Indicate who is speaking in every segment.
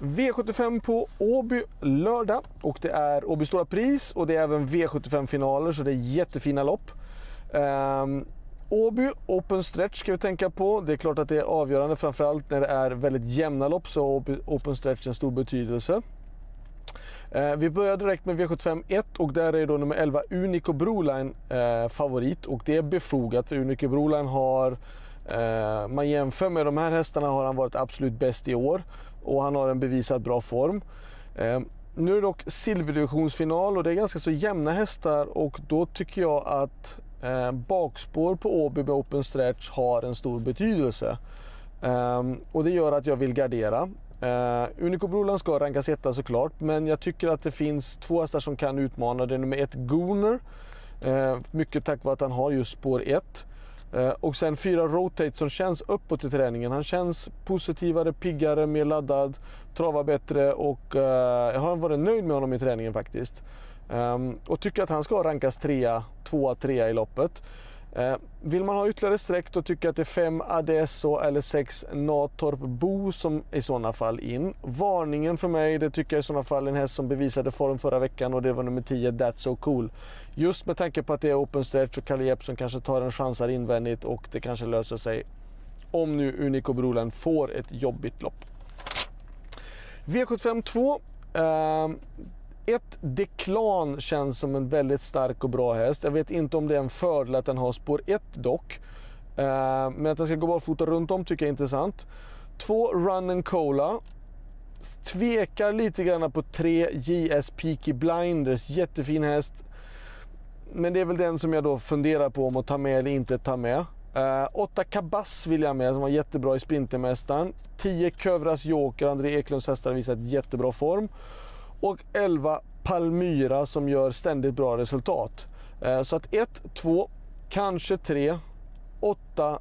Speaker 1: V75 på Åby lördag och det är Åby Stora Pris och det är även V75-finaler så det är jättefina lopp. Um, Åby Open Stretch ska vi tänka på. Det är klart att det är avgörande framförallt när det är väldigt jämna lopp så har Open Stretch en stor betydelse. Ehm, vi börjar direkt med V75 1 och där är då nummer 11 Unico Broline eh, favorit och det är befogat för Unico Broline har eh, man jämför med de här hästarna har han varit absolut bäst i år och han har en bevisat bra form. Eh, nu är det dock silverdivisionsfinal och det är ganska så jämna hästar och då tycker jag att eh, bakspår på Åby med open stretch har en stor betydelse. Ehm, och det gör att jag vill gardera. Uh, Unico Broland ska rankas etta såklart, men jag tycker att det finns två hästar som kan utmana. Det är nummer ett Gooner, uh, mycket tack vare att han har just spår 1. Eh, och sen fyra Rotate som känns uppåt i träningen. Han känns positivare, piggare, mer laddad, travar bättre och eh, jag har varit nöjd med honom i träningen faktiskt. Um, och tycker att han ska rankas trea, tvåa, trea i loppet. Eh, vill man ha ytterligare streck då tycker jag att det är 5 Adesso eller 6 Natorp Bo som i sådana fall in. Varningen för mig det tycker jag i sådana fall en häst som bevisade form förra veckan och det var nummer 10 That's So Cool. Just med tanke på att det är open stretch och Kalle som kanske tar en chans här invändigt och det kanske löser sig om nu Unico Broland får ett jobbigt lopp. V75 2. Uh, ett Deklan känns som en väldigt stark och bra häst. Jag vet inte om det är en fördel att den har spår 1 dock. Eh, men att den ska gå barfota runt om tycker jag är intressant. Två Run and Cola. Tvekar lite grann på tre JS Peaky Blinders. Jättefin häst. Men det är väl den som jag då funderar på om att ta med eller inte ta med. Eh, 8 Kabass vill jag med som var jättebra i Sprintermästaren. 10 Kövras Joker, André Eklunds hästar visat jättebra form och 11 Palmyra som gör ständigt bra resultat. Eh, så att 1, 2, kanske 3, 8,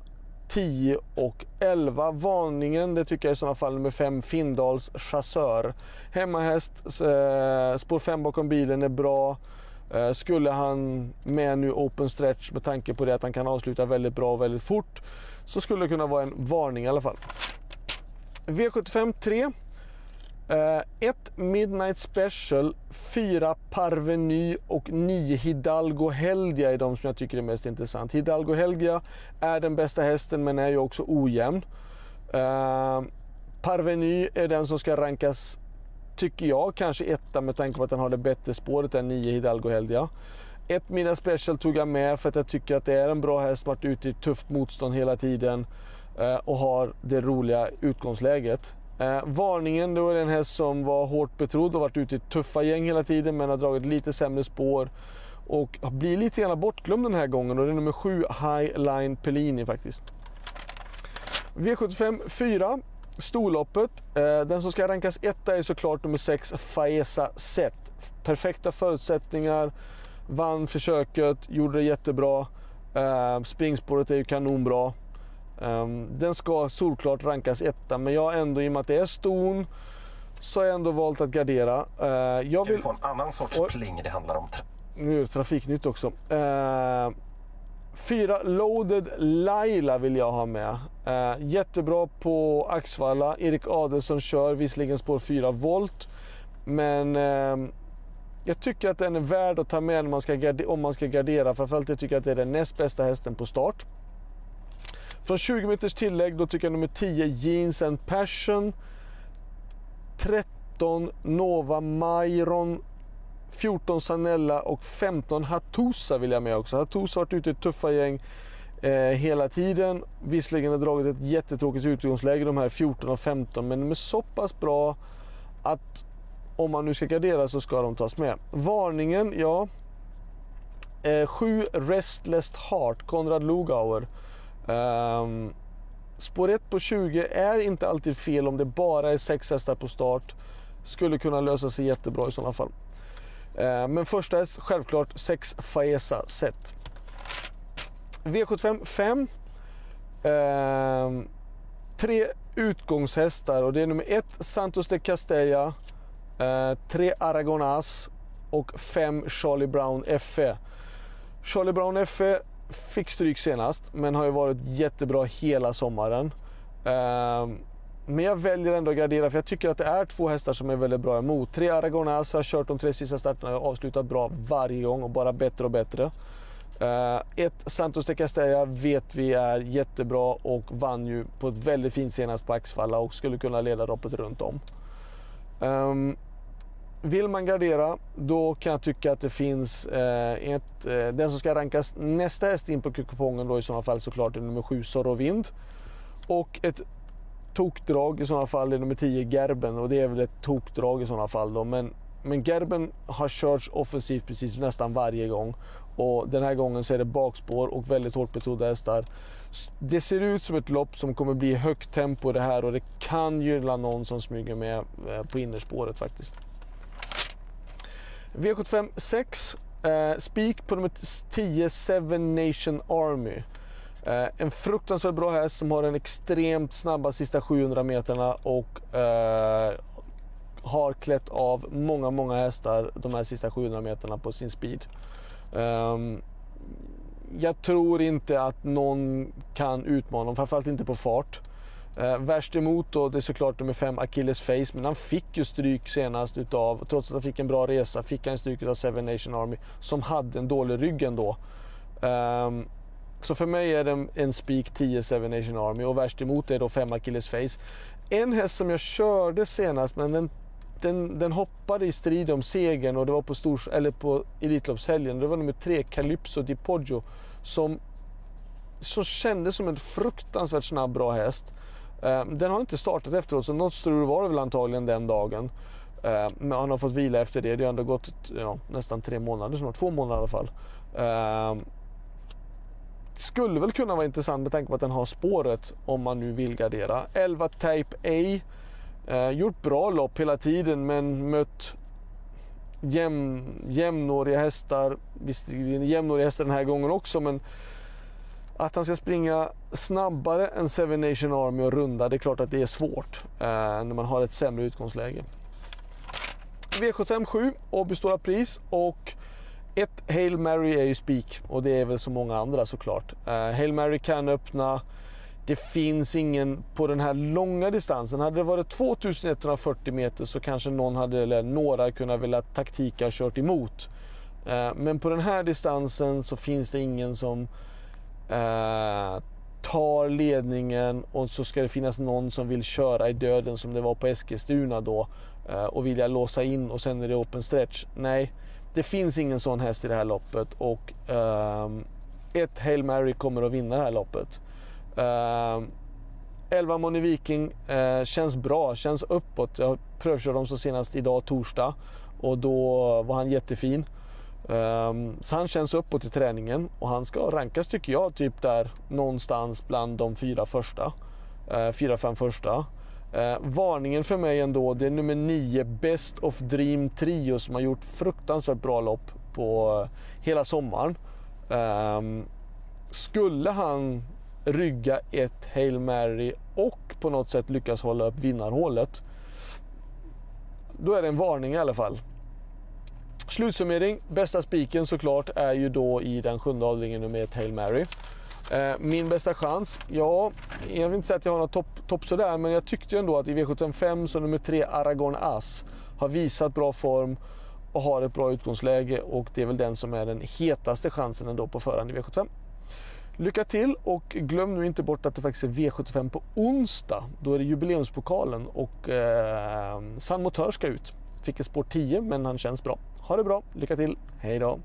Speaker 1: 10 och 11. Varningen det tycker jag i sådana fall nummer 5 Findals Chassör. Hemmahäst, eh, spår 5 bakom bilen är bra. Eh, skulle han med nu open stretch med tanke på det att han kan avsluta väldigt bra och väldigt fort så skulle det kunna vara en varning i alla fall. V75 3 Uh, ett Midnight Special, fyra Parveny och nio Hidalgo Helgia är de som jag tycker är mest intressant. Hidalgo Helgia är den bästa hästen men är ju också ojämn. Uh, Parveny är den som ska rankas, tycker jag, kanske etta med tanke på att den har det bättre spåret än nio Hidalgo Helgia. Ett Midnight Special tog jag med för att jag tycker att det är en bra häst som varit ute i tufft motstånd hela tiden uh, och har det roliga utgångsläget. Eh, varningen, då är det en häst som var hårt betrodd och varit ute i tuffa gäng hela tiden men har dragit lite sämre spår. Och blir lite grann bortglömd den här gången och det är nummer 7 High Line Pellini faktiskt. V75 4, storloppet. Eh, den som ska rankas etta är såklart nummer 6 Faesa Set. Perfekta förutsättningar, vann försöket, gjorde det jättebra. Eh, springspåret är ju kanonbra. Um, den ska solklart rankas etta, men jag har ändå, i och med att det är ston, så har jag ändå valt att gardera. Uh,
Speaker 2: jag vill... vi få en annan sorts och... pling det handlar om?
Speaker 1: Nu är det trafiknytt också. Uh, fyra Loaded Laila vill jag ha med. Uh, jättebra på Axvalla. Erik Adelsson kör visserligen spår 4 volt. Men uh, jag tycker att den är värd att ta med man ska om man ska gardera. Framförallt jag tycker att det är den näst bästa hästen på start. Från 20 meters tillägg då tycker jag nummer 10 Jeans and Passion. 13 Nova Myron. 14 Sanella och 15 Hattusa vill jag med också. Hattusa har varit ute i tuffa gäng eh, hela tiden. Visserligen har dragit ett jättetråkigt utgångsläge de här 14 och 15 men de är så pass bra att om man nu ska gardera så ska de tas med. Varningen, ja. 7 eh, Restless Heart, Konrad Lugauer. Um, spår 1 på 20 är inte alltid fel om det bara är 6 hästar på start. Skulle kunna lösa sig jättebra i sådana fall. Uh, men första häst självklart 6 Faesa set. V75 5. Uh, tre utgångshästar och det är nummer 1 Santos de Castella. Eh, 3 uh, Aragonas och 5 Charlie Brown FE. Charlie Brown FE fick stryk senast, men har ju varit jättebra hela sommaren. Ehm, men jag väljer ändå att gardera för jag tycker att det är två hästar som är väldigt bra emot. Tre Aragonas har kört de tre sista starterna och avslutat bra varje gång och bara bättre och bättre. Uh, ett Santos de Castella vet vi är jättebra och vann ju på ett väldigt fint senast på Axfalla och skulle kunna leda loppet runt om. Um, vill man gardera, då kan jag tycka att det finns eh, ett, eh, den som ska rankas nästa häst in på kupongen då i sådana fall såklart är nummer 7 Zorro Vind. Och ett tokdrag i sådana fall är nummer 10 Gerben och det är väl ett tokdrag i sådana fall då. Men, men Gerben har körts offensivt precis nästan varje gång och den här gången så är det bakspår och väldigt hårt betrodda hästar. Det ser ut som ett lopp som kommer bli högt tempo det här och det kan gynna någon som smyger med eh, på innerspåret faktiskt. V75 6. Eh, spik på nummer 10 Seven Nation Army. Eh, en fruktansvärt bra häst som har en extremt snabba sista 700 meterna och eh, har klätt av många, många hästar de här sista 700 meterna på sin speed. Um, jag tror inte att någon kan utmana honom, framförallt inte på fart. Eh, värst emot då, det är såklart nummer 5 Achilles Face, men han fick ju stryk senast utav, trots att han fick en bra resa, fick han stryk utav Seven Nation Army som hade en dålig rygg ändå. Um, så för mig är det en spik 10 Seven Nation Army och värst emot är då 5 Achilles Face. En häst som jag körde senast men den, den, den hoppade i strid om segern och det var på, stors, eller på Elitloppshelgen. Det var nummer 3 Calypso Di Poggio som, som kändes som en fruktansvärt snabb bra häst. Eh, den har inte startat efteråt så något strul var det väl antagligen den dagen. Eh, men han har fått vila efter det. Det har ändå gått ja, nästan tre månader snart, två månader i alla fall. Eh, skulle väl kunna vara intressant med tanke på att den har spåret om man nu vill gardera. 11 Type A. Eh, gjort bra lopp hela tiden men mött jäm, jämnåriga hästar. Visst, jämnåriga hästar den här gången också men att han ska springa snabbare än Seven Nation Army och runda, det är klart att det är svårt eh, när man har ett sämre utgångsläge. V75 7, Åby Stora Pris och ett Hail Mary är ju spik och det är väl så många andra såklart. Eh, Hail Mary kan öppna. Det finns ingen på den här långa distansen. Hade det varit 2140 meter så kanske någon hade, eller några kunnat vilja taktika och kört emot. Eh, men på den här distansen så finns det ingen som Eh, tar ledningen och så ska det finnas någon som vill köra i döden som det var på Eskilstuna då eh, och vilja låsa in och sen är det open stretch. Nej, det finns ingen sån häst i det här loppet och um, ett Hail Mary kommer att vinna det här loppet. Um, 11 Money Viking uh, känns bra, känns uppåt. Jag prövkörde dem så senast idag torsdag och då var han jättefin. Um, så han känns uppåt i träningen och han ska rankas tycker jag typ där någonstans bland de fyra första. Uh, fyra, fem första. Uh, varningen för mig ändå, det är nummer nio, Best of Dream Trio som har gjort fruktansvärt bra lopp på uh, hela sommaren. Um, skulle han rygga ett Hail Mary och på något sätt lyckas hålla upp vinnarhålet, då är det en varning i alla fall. Slutsummering, bästa spiken såklart är ju då i den sjunde avdelningen med Hail Mary. Eh, min bästa chans? Ja, jag vill inte säga att jag har något topp top sådär, men jag tyckte ändå att i V75 så nummer 3, Aragon As har visat bra form och har ett bra utgångsläge och det är väl den som är den hetaste chansen ändå på förhand i V75. Lycka till och glöm nu inte bort att det faktiskt är V75 på onsdag. Då är det jubileumspokalen och eh, San Motör ska ut. Fick ett spår 10 men han känns bra. Ha det bra, lycka till, hej då!